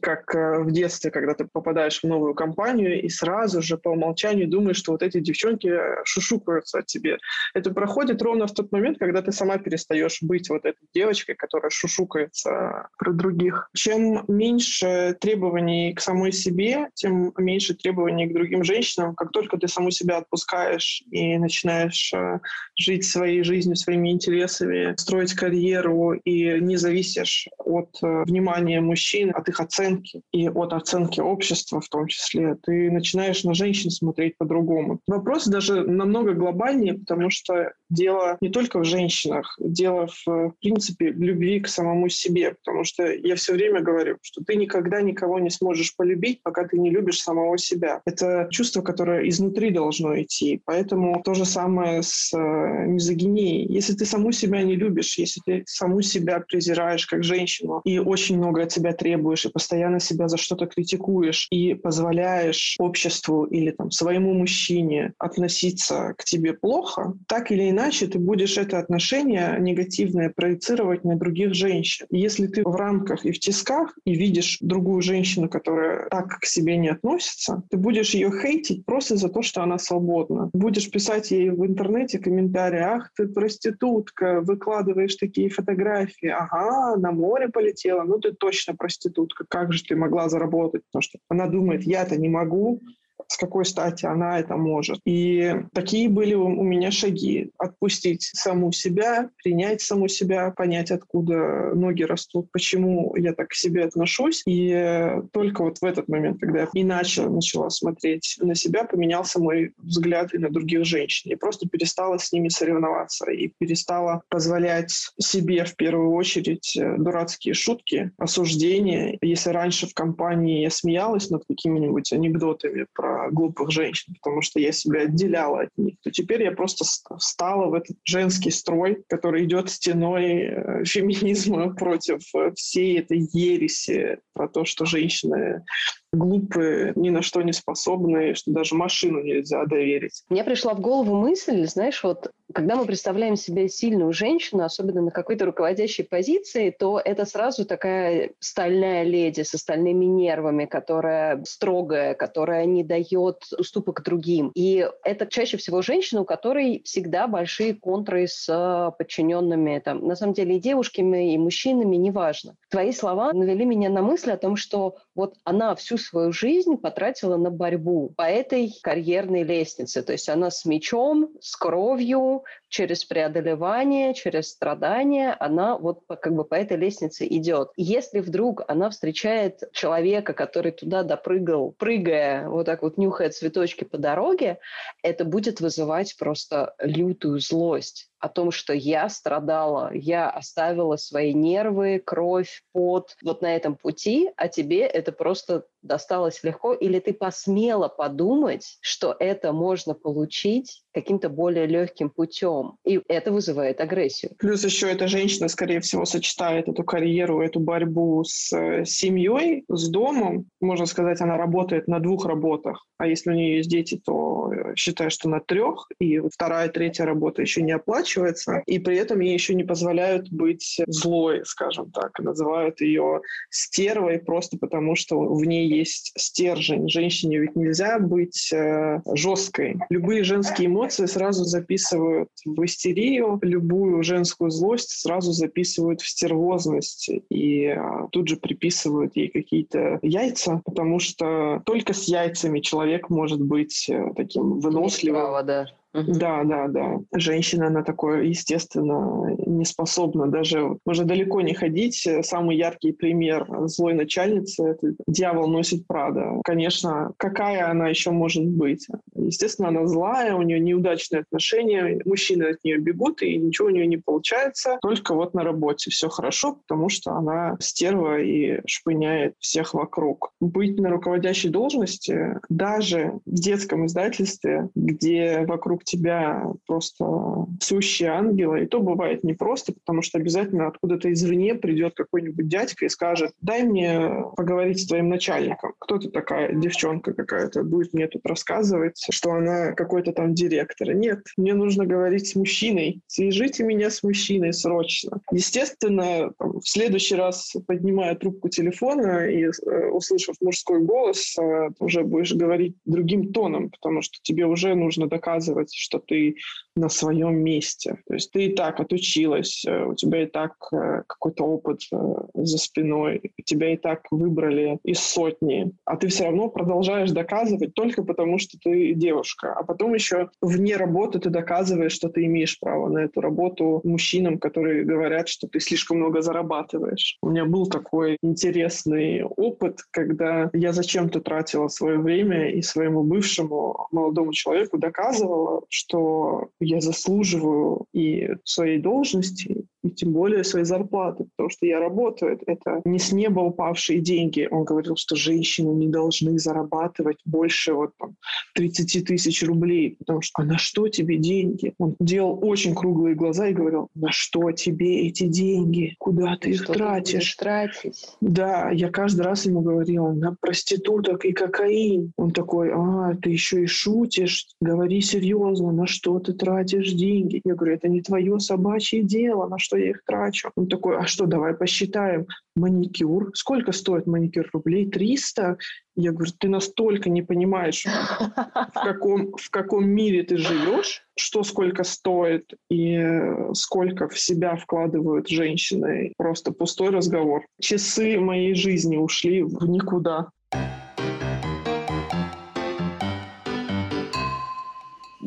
как э, в детстве, когда ты попадаешь в новую компанию и сразу же по умолчанию думаешь, что вот эти девчонки шушукаются от тебе. Это проходит ровно в тот момент, когда ты сама перестаешь быть вот этой девочкой, которая шушукается про других. Чем меньше требований к самой себе, тем меньше требований к другим женщинам. Как только ты саму себя отпускаешь и начинаешь э, жить своей жизнью, своими интересами, строить карьеру и не зависишь от э, внимания мужчин, от их оценки и от оценки общества в том числе, ты начинаешь на женщин смотреть по-другому. Вопрос даже намного глобальнее, потому что дело не только в женщинах, дело в, в принципе в любви к самому себе, потому что я все время говорю, что ты никогда никого не сможешь полюбить, пока ты не любишь самого себя. Это чувство, которое изнутри должно идти. Поэтому то же самое с э, мизогинией. Если ты саму себя не любишь, если ты саму себя презираешь как женщину и очень много от себя требуешь, и постоянно себя за что-то критикуешь, и позволяешь обществу или там, своему мужчине относиться к тебе плохо, так или иначе ты будешь это отношение негативное проецировать на других женщин. И если ты в рамках и в тисках и видишь другую женщину, которая так к себе не относится, ты будешь ее хейтить просто за то, что она свободна. Будешь писать ей в интернете комментарии, ах, ты проститутка, выкладываешь такие фотографии, ага, на море полетела, ну ты точно проститутка, как же ты могла заработать? Потому что она думает, я-то не могу, с какой стати она это может. И такие были у меня шаги. Отпустить саму себя, принять саму себя, понять, откуда ноги растут, почему я так к себе отношусь. И только вот в этот момент, когда я иначе начала смотреть на себя, поменялся мой взгляд и на других женщин. И просто перестала с ними соревноваться и перестала позволять себе в первую очередь э, дурацкие шутки, осуждения. Если раньше в компании я смеялась над какими-нибудь анекдотами про глупых женщин, потому что я себя отделяла от них, то теперь я просто встала в этот женский строй, который идет стеной э, феминизма против э, всей этой ереси про то, что женщины глупые, ни на что не способные, что даже машину нельзя доверить. Мне пришла в голову мысль, знаешь, вот когда мы представляем себе сильную женщину, особенно на какой-то руководящей позиции, то это сразу такая стальная леди с остальными нервами, которая строгая, которая не дает уступок другим. И это чаще всего женщина, у которой всегда большие контры с подчиненными, там, на самом деле и девушками, и мужчинами, неважно. Твои слова навели меня на мысль о том, что вот она всю свою жизнь потратила на борьбу по этой карьерной лестнице. То есть она с мечом, с кровью, через преодолевание, через страдания, она вот как бы по этой лестнице идет. Если вдруг она встречает человека, который туда допрыгал, прыгая, вот так вот нюхая цветочки по дороге, это будет вызывать просто лютую злость о том, что я страдала, я оставила свои нервы, кровь, пот вот на этом пути, а тебе это просто досталось легко, или ты посмела подумать, что это можно получить каким-то более легким путем. И это вызывает агрессию. Плюс еще эта женщина, скорее всего, сочетает эту карьеру, эту борьбу с э, семьей, с домом. Можно сказать, она работает на двух работах. А если у нее есть дети, то э, считай, что на трех. И вторая, третья работа еще не оплачивается. И при этом ей еще не позволяют быть злой, скажем так. Называют ее стервой просто потому, что в ней есть стержень. Женщине ведь нельзя быть э, жесткой. Любые женские эмоции сразу записывают в истерию, любую женскую злость сразу записывают в стервозность и э, тут же приписывают ей какие-то яйца, потому что только с яйцами человек может быть э, таким выносливым. Права, да. Да, да, да. Женщина, она такое, естественно, не способна даже уже далеко не ходить. Самый яркий пример злой начальницы — это «Дьявол носит Прада». Конечно, какая она еще может быть? Естественно, она злая, у нее неудачные отношения, мужчины от нее бегут, и ничего у нее не получается. Только вот на работе все хорошо, потому что она стерва и шпыняет всех вокруг. Быть на руководящей должности даже в детском издательстве, где вокруг вокруг тебя просто сущие ангелы. И то бывает непросто, потому что обязательно откуда-то извне придет какой-нибудь дядька и скажет, дай мне поговорить с твоим начальником. Кто ты такая девчонка какая-то будет мне тут рассказывать, что она какой-то там директор. Нет, мне нужно говорить с мужчиной. Свяжите меня с мужчиной срочно. Естественно, в следующий раз, поднимая трубку телефона и э, услышав мужской голос, э, уже будешь говорить другим тоном, потому что тебе уже нужно доказывать, что ты на своем месте. То есть ты и так отучилась, э, у тебя и так э, какой-то опыт э, за спиной, тебя и так выбрали из сотни, а ты все равно продолжаешь доказывать только потому, что ты девушка. А потом еще вне работы ты доказываешь, что ты имеешь право на эту работу мужчинам, которые говорят, что ты слишком много зарабатываешь. У меня был такой интересный опыт, когда я зачем-то тратила свое время и своему бывшему молодому человеку доказывала, что я заслуживаю и своей должности, и тем более своей зарплаты, потому что я работаю. Это не с неба упавшие деньги. Он говорил, что женщины не должны зарабатывать больше вот там 30 тысяч рублей, потому что а на что тебе деньги? Он делал очень круглые глаза и говорил, на что тебе эти деньги? Куда ты их что тратишь? Ты тратить? Да, я каждый раз ему говорила, на проституток и кокаин. Он такой, а, ты еще и шутишь, говори серьезно, на что ты тратишь деньги? Я говорю, это не твое собачье дело, на что я их трачу. Он такой, а что, давай посчитаем. Маникюр. Сколько стоит маникюр? Рублей 300? Я говорю, ты настолько не понимаешь, в каком, в каком мире ты живешь, что сколько стоит и сколько в себя вкладывают женщины. Просто пустой разговор. Часы моей жизни ушли в никуда.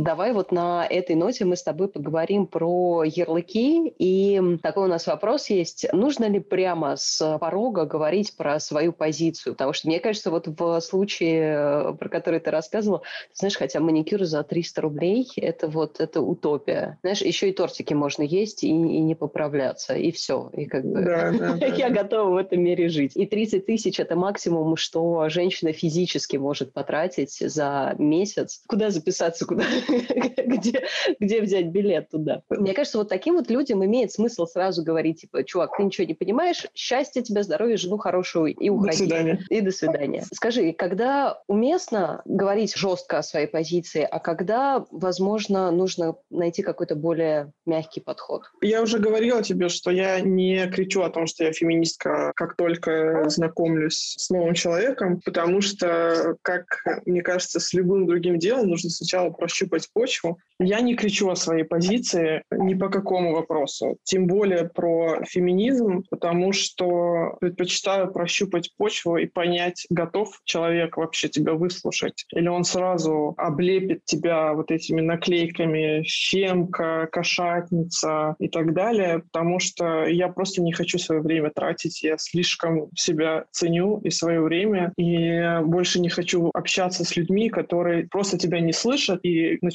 Давай вот на этой ноте мы с тобой поговорим про ярлыки. И такой у нас вопрос есть. Нужно ли прямо с порога говорить про свою позицию? Потому что мне кажется, вот в случае, э, про который ты рассказывала, ты знаешь, хотя маникюр за 300 рублей, это вот это утопия. Знаешь, еще и тортики можно есть и, и не поправляться, и все. И как бы да, да, да. я готова в этом мире жить. И 30 тысяч – это максимум, что женщина физически может потратить за месяц. Куда записаться, куда где, где взять билет туда. Мне кажется, вот таким вот людям имеет смысл сразу говорить, типа, чувак, ты ничего не понимаешь, счастья тебе, здоровья, жену хорошую и уходи. До свидания. И до свидания. Скажи, когда уместно говорить жестко о своей позиции, а когда, возможно, нужно найти какой-то более мягкий подход? Я уже говорила тебе, что я не кричу о том, что я феминистка, как только знакомлюсь с новым человеком, потому что, как мне кажется, с любым другим делом нужно сначала прощупать подготовить почву. Я не кричу о своей позиции ни по какому вопросу, тем более про феминизм, потому что предпочитаю прощупать почву и понять, готов человек вообще тебя выслушать, или он сразу облепит тебя вот этими наклейками «щемка», «кошатница» и так далее, потому что я просто не хочу свое время тратить, я слишком себя ценю и свое время, и больше не хочу общаться с людьми, которые просто тебя не слышат и начинают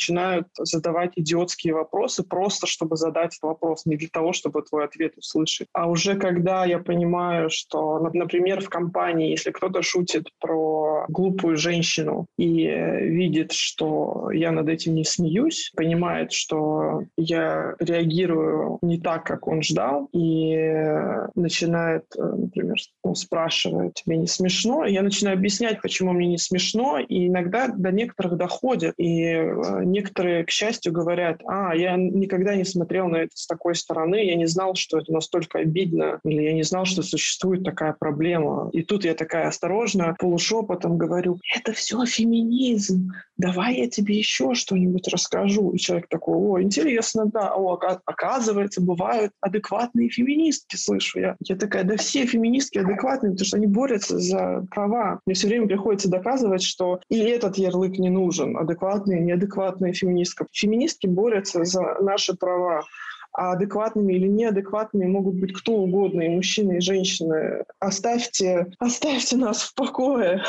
задавать идиотские вопросы просто, чтобы задать вопрос, не для того, чтобы твой ответ услышать. А уже когда я понимаю, что, например, в компании, если кто-то шутит про глупую женщину и видит, что я над этим не смеюсь, понимает, что я реагирую не так, как он ждал, и начинает, например, он спрашивает, тебе не смешно? Я начинаю объяснять, почему мне не смешно, и иногда до некоторых доходит. И э, некоторые, к счастью, говорят, а, я никогда не смотрел на это с такой стороны, я не знал, что это настолько обидно, или я не знал, что существует такая проблема. И тут я такая осторожно, полушепотом говорю, это все феминизм, давай я тебе еще что-нибудь расскажу. И человек такой, о, интересно, да, о, оказывается, бывают адекватные феминистки, слышу я. Я такая, да все феминистки адекватные, потому что они борются за права. Мне все время приходится доказывать, что и этот ярлык не нужен, адекватные, неадекватные адекватная феминистка. Феминистки борются за наши права а адекватными или неадекватными могут быть кто угодно, и мужчины, и женщины. Оставьте, оставьте нас в покое.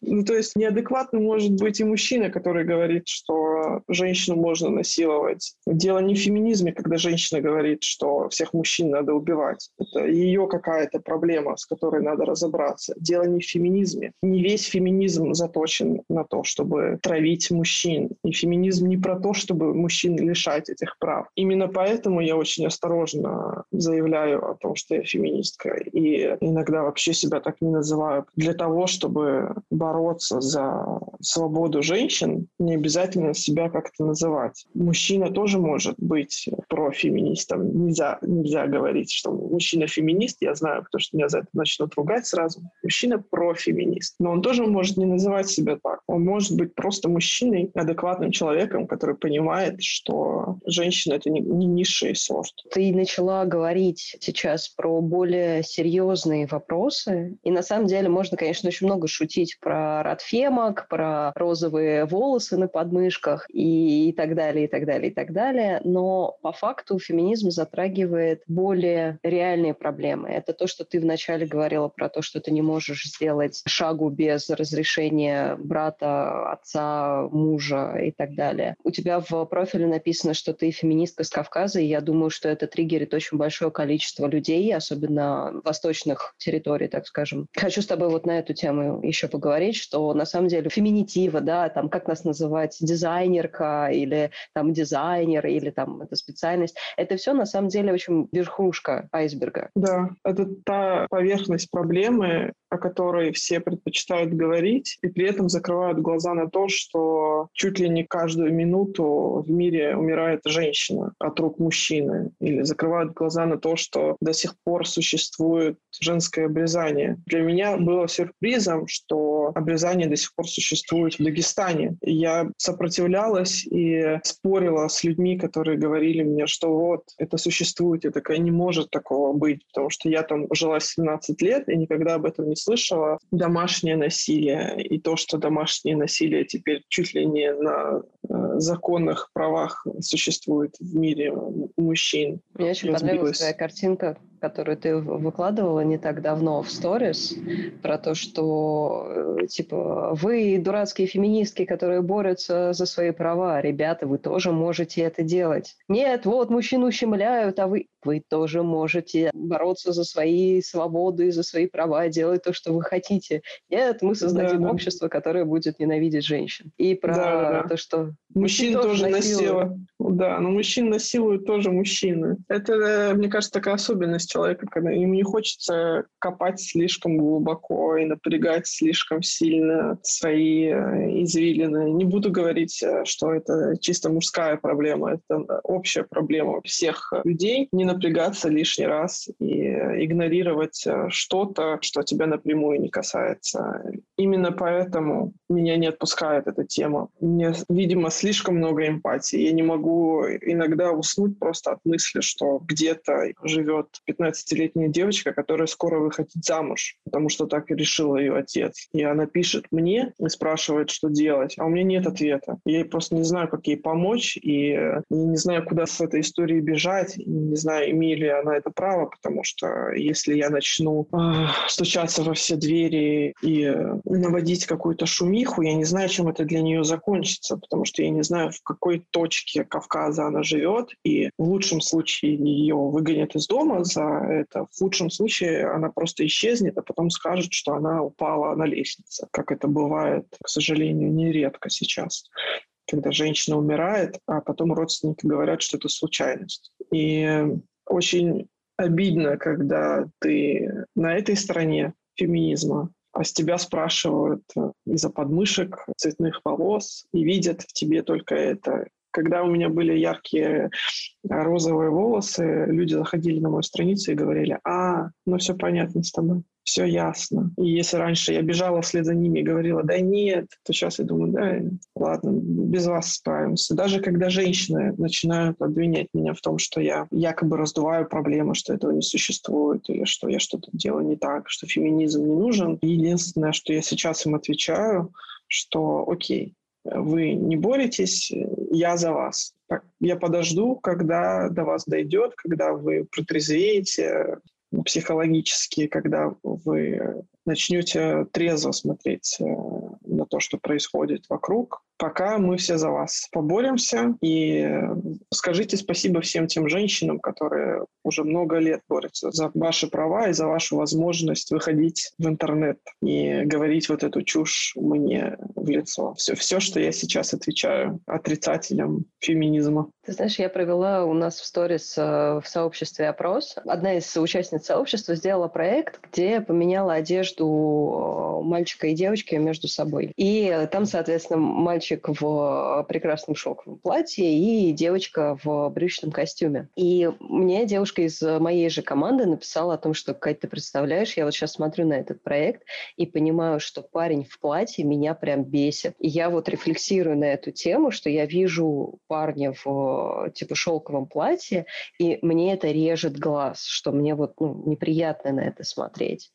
Ну, то есть неадекватным может быть и мужчина, который говорит, что женщину можно насиловать. Дело не в феминизме, когда женщина говорит, что всех мужчин надо убивать. Это ее какая-то проблема, с которой надо разобраться. Дело не в феминизме. Не весь феминизм заточен на то, чтобы травить мужчин. И феминизм не про то, чтобы мужчин лишать этих прав. Именно поэтому я очень осторожно заявляю о том, что я феминистка, и иногда вообще себя так не называю. Для того, чтобы бороться за свободу женщин, не обязательно себя как-то называть. Мужчина тоже может быть профеминистом. Нельзя, нельзя говорить, что мужчина феминист. Я знаю, потому что меня за это начнут ругать сразу. Мужчина профеминист. Но он тоже может не называть себя так. Он может быть просто мужчиной, адекватным человеком, который понимает, что женщина — это не, не низший сорт. Ты начала говорить сейчас про более серьезные вопросы. И на самом деле можно, конечно, очень много шутить про радфемок, про розовые волосы на подмышках и, и так далее, и так далее, и так далее. Но по факту феминизм затрагивает более реальные проблемы. Это то, что ты вначале говорила про то, что ты не можешь сделать шагу без разрешения брата, отца, мужа и так далее. У тебя в профиле написано, что ты феминистка с Кавказа, и я думаю, что это триггерит очень большое количество людей, особенно восточных территорий, так скажем. Хочу с тобой вот на эту тему еще поговорить, что на самом деле феминитива, да, там как нас называть, дизайнерка или там дизайнер или там эта специальность, это все на самом деле очень верхушка айсберга. Да, это та поверхность проблемы, о которой все предпочитают говорить, и при этом закрывают глаза на то, что чуть ли не каждую минуту в мире умирает женщина от рук мужчины, или закрывают глаза на то, что до сих пор существует женское обрезание. Для меня было сюрпризом, что обрезание до сих пор существует в Дагестане. Я сопротивлялась и спорила с людьми, которые говорили мне, что вот, это существует, и такая не может такого быть, потому что я там жила 17 лет и никогда об этом не слышала. Домашнее насилие и то, что домашнее насилие теперь чуть ли не на э, законных правах существует в мире мужчин. Мне очень понравилась твоя картинка, которую ты выкладывала не так давно в сторис, про то, что, э, типа, вы дурацкие феминистки, которые борются за свои права. Ребята, вы тоже можете это делать. Нет, вот мужчину ущемляют, а вы вы тоже можете бороться за свои свободы, за свои права, делать то, что вы хотите. Нет, мы создадим да, да. общество, которое будет ненавидеть женщин. И про да, да. то, что мужчин, тоже насилуют. Да, но мужчин насилуют тоже мужчины. Это, мне кажется, такая особенность человека, когда ему не хочется копать слишком глубоко и напрягать слишком сильно свои э, извилины. Не буду говорить, э, что это чисто мужская проблема, это общая проблема всех людей. Не напрягаться лишний раз и игнорировать э, что-то, что тебя напрямую не касается. Именно поэтому меня не отпускает эта тема. Мне, видимо, слишком много эмпатии. Я не могу иногда уснуть просто от мысли, что где-то живет 15-летняя девочка, которая скоро выходит замуж, потому что так и решил ее отец. И она пишет мне и спрашивает, что делать, а у меня нет ответа. Я просто не знаю, как ей помочь, и не знаю, куда с этой историей бежать, не знаю, имеет ли она это право, потому что если я начну э, стучаться во все двери и наводить какую-то шумиху, я не знаю, чем это для нее закончится, потому что я не знаю, в какой точке Кавказа она живет, и в лучшем случае ее выгонят из дома за это, в худшем случае она просто исчезнет, а потом скажет, что она упала на лестнице, как это бывает, к сожалению, нередко сейчас когда женщина умирает, а потом родственники говорят, что это случайность. И очень обидно, когда ты на этой стороне феминизма, а с тебя спрашивают э, из-за подмышек, цветных волос и видят в тебе только это. Когда у меня были яркие розовые волосы, люди заходили на мою страницу и говорили, а, ну все понятно с тобой все ясно. И если раньше я бежала вслед за ними и говорила, да нет, то сейчас я думаю, да, ладно, без вас справимся. Даже когда женщины начинают обвинять меня в том, что я якобы раздуваю проблемы, что этого не существует, или что я что-то делаю не так, что феминизм не нужен, единственное, что я сейчас им отвечаю, что окей, вы не боретесь, я за вас. Я подожду, когда до вас дойдет, когда вы протрезвеете, психологически, когда вы начнете трезво смотреть э, на то, что происходит вокруг, пока мы все за вас поборемся. И скажите спасибо всем тем женщинам, которые уже много лет борются за ваши права и за вашу возможность выходить в интернет и говорить вот эту чушь мне в лицо. Все, все что я сейчас отвечаю отрицателям феминизма. Ты знаешь, я провела у нас в сторис э, в сообществе опрос. Одна из участниц сообщества сделала проект, где поменяла одежду э, мальчика и девочки между собой. И там, соответственно, мальчик в прекрасном шелковом платье и девочка в брючном костюме. И мне девушка из моей же команды написала о том, что, Кать, ты представляешь, я вот сейчас смотрю на этот проект и понимаю, что парень в платье меня прям бесит. И я вот рефлексирую на эту тему, что я вижу парня в типа шелковом платье, и мне это режет глаз, что мне вот ну, неприятно на это смотреть.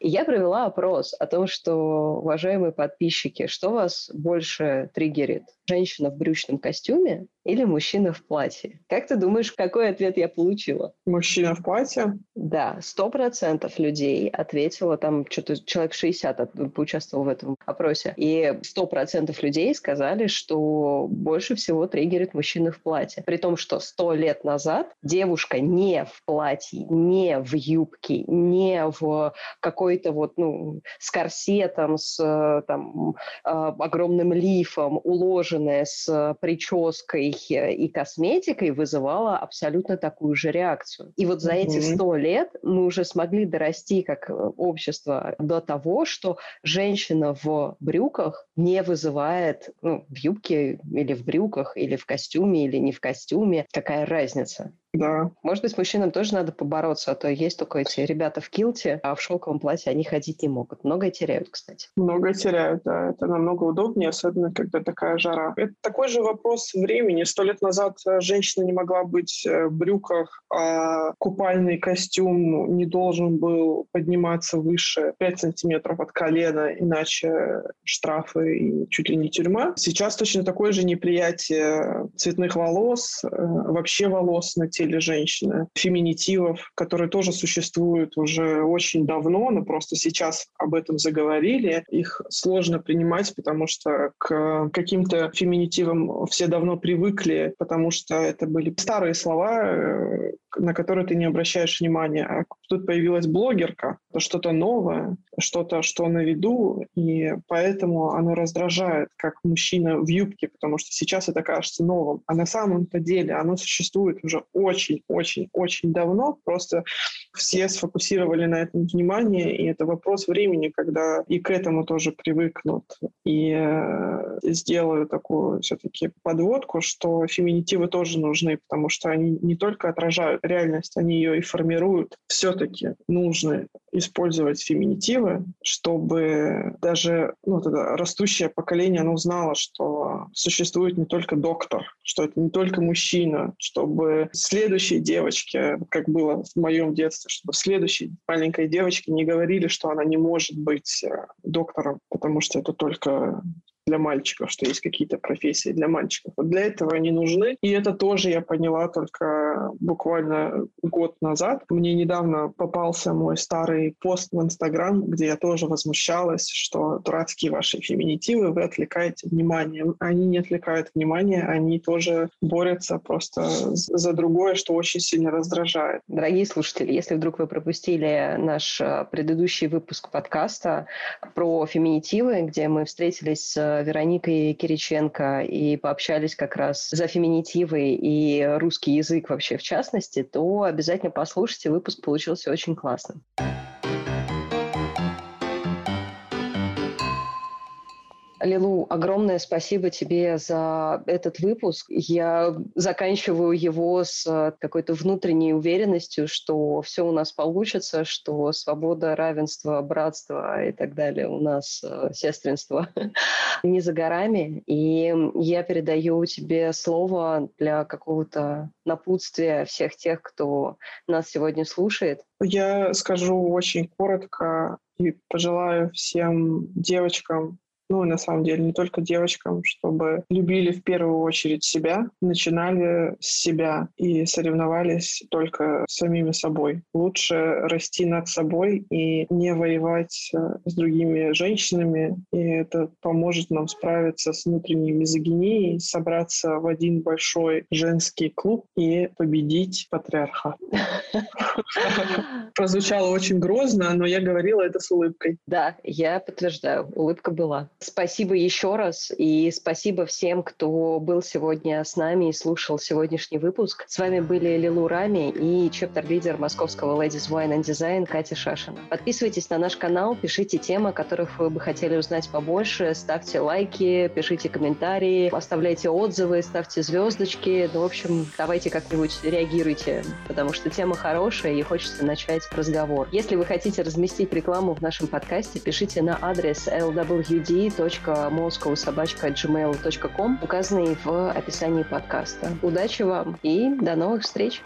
И я провела опрос о том, что, уважаемые подписчики, что вас больше триггерит? Женщина в брючном костюме или мужчина в платье? Как ты думаешь, какой ответ я получила? Мужчина в платье? Да, сто процентов людей ответило, там что-то человек 60 от, поучаствовал в этом опросе, и сто процентов людей сказали, что больше всего триггерит мужчина в платье. При том, что сто лет назад девушка не в платье, не в юбке, не в какой-то вот, ну, с корсетом, с там, а, огромным лифом, уложенная с прической и косметикой, вызывала абсолютно такую же реакцию. И вот за mm-hmm. эти сто лет мы уже смогли дорасти как общество до того, что женщина в брюках не вызывает, ну, в юбке или в брюках, или в костюме, или не в костюме, какая разница. Да. Может быть, мужчинам тоже надо побороться, а то есть только эти ребята в килте, а в шелковом платье они ходить не могут. Многое теряют, кстати. Многое теряют, да. Это намного удобнее, особенно когда такая жара. Это такой же вопрос времени. Сто лет назад э, женщина не могла быть э, в брюках, а купальный костюм ну, не должен был подниматься выше 5 сантиметров от колена, иначе штрафы и чуть ли не тюрьма. Сейчас точно такое же неприятие цветных волос, э, вообще волос на теле женщины, феминитивов, которые тоже существуют уже очень давно, но просто сейчас об этом заговорили. Их сложно принимать, потому что к каким-то феминитивам все давно привыкли, потому что это были старые слова, э, на которые ты не обращаешь внимания. А тут появилась блогерка, это что-то новое, что-то, что на виду, и поэтому оно раздражает, как мужчина в юбке, потому что сейчас это кажется новым. А на самом-то деле оно существует уже очень-очень-очень давно, просто все сфокусировали на этом внимание, и это вопрос времени, когда и к этому тоже привыкнут, и э, сделаю такую все-таки подводку, что феминитивы тоже нужны, потому что они не только отражают реальность, они ее и формируют. Все-таки нужно использовать феминитивы, чтобы даже ну, тогда растущее поколение оно узнало, что существует не только доктор, что это не только мужчина, чтобы следующей девочке, как было в моем детстве, чтобы следующей маленькой девочке не говорили, что она не может быть э, доктором, потому что это только для мальчиков, что есть какие-то профессии для мальчиков. Вот для этого они нужны. И это тоже я поняла только буквально год назад. Мне недавно попался мой старый пост в Инстаграм, где я тоже возмущалась, что дурацкие ваши феминитивы, вы отвлекаете внимание. Они не отвлекают внимание, они тоже борются просто за другое, что очень сильно раздражает. Дорогие слушатели, если вдруг вы пропустили наш э, предыдущий выпуск подкаста про феминитивы, где мы встретились с Вероникой Кириченко и пообщались как раз за феминитивы и русский язык вообще в частности, то обязательно послушайте, выпуск получился очень классным. Лилу, огромное спасибо тебе за этот выпуск. Я заканчиваю его с э, какой-то внутренней уверенностью, что все у нас получится, что свобода, равенство, братство и так далее у нас, э, сестринство, не за горами. И я передаю тебе слово для какого-то напутствия всех тех, кто нас сегодня слушает. Я скажу очень коротко и пожелаю всем девочкам ну на самом деле не только девочкам, чтобы любили в первую очередь себя, начинали с себя и соревновались только с самими собой. Лучше расти над собой и не воевать э, с другими женщинами, и это поможет нам справиться с внутренней мизогинией, собраться в один большой женский клуб и победить патриарха. Прозвучало очень грозно, но я говорила это с улыбкой. Да, я подтверждаю, улыбка была. Спасибо еще раз и спасибо всем, кто был сегодня с нами и слушал сегодняшний выпуск. С вами были Лилу Рами и чептер-лидер московского Ladies Wine and Design Катя Шашина. Подписывайтесь на наш канал, пишите темы, о которых вы бы хотели узнать побольше, ставьте лайки, пишите комментарии, оставляйте отзывы, ставьте звездочки. Ну, в общем, давайте как-нибудь реагируйте, потому что тема хорошая и хочется начать разговор. Если вы хотите разместить рекламу в нашем подкасте, пишите на адрес lwd gmail.com, указанный в описании подкаста. Удачи вам и до новых встреч!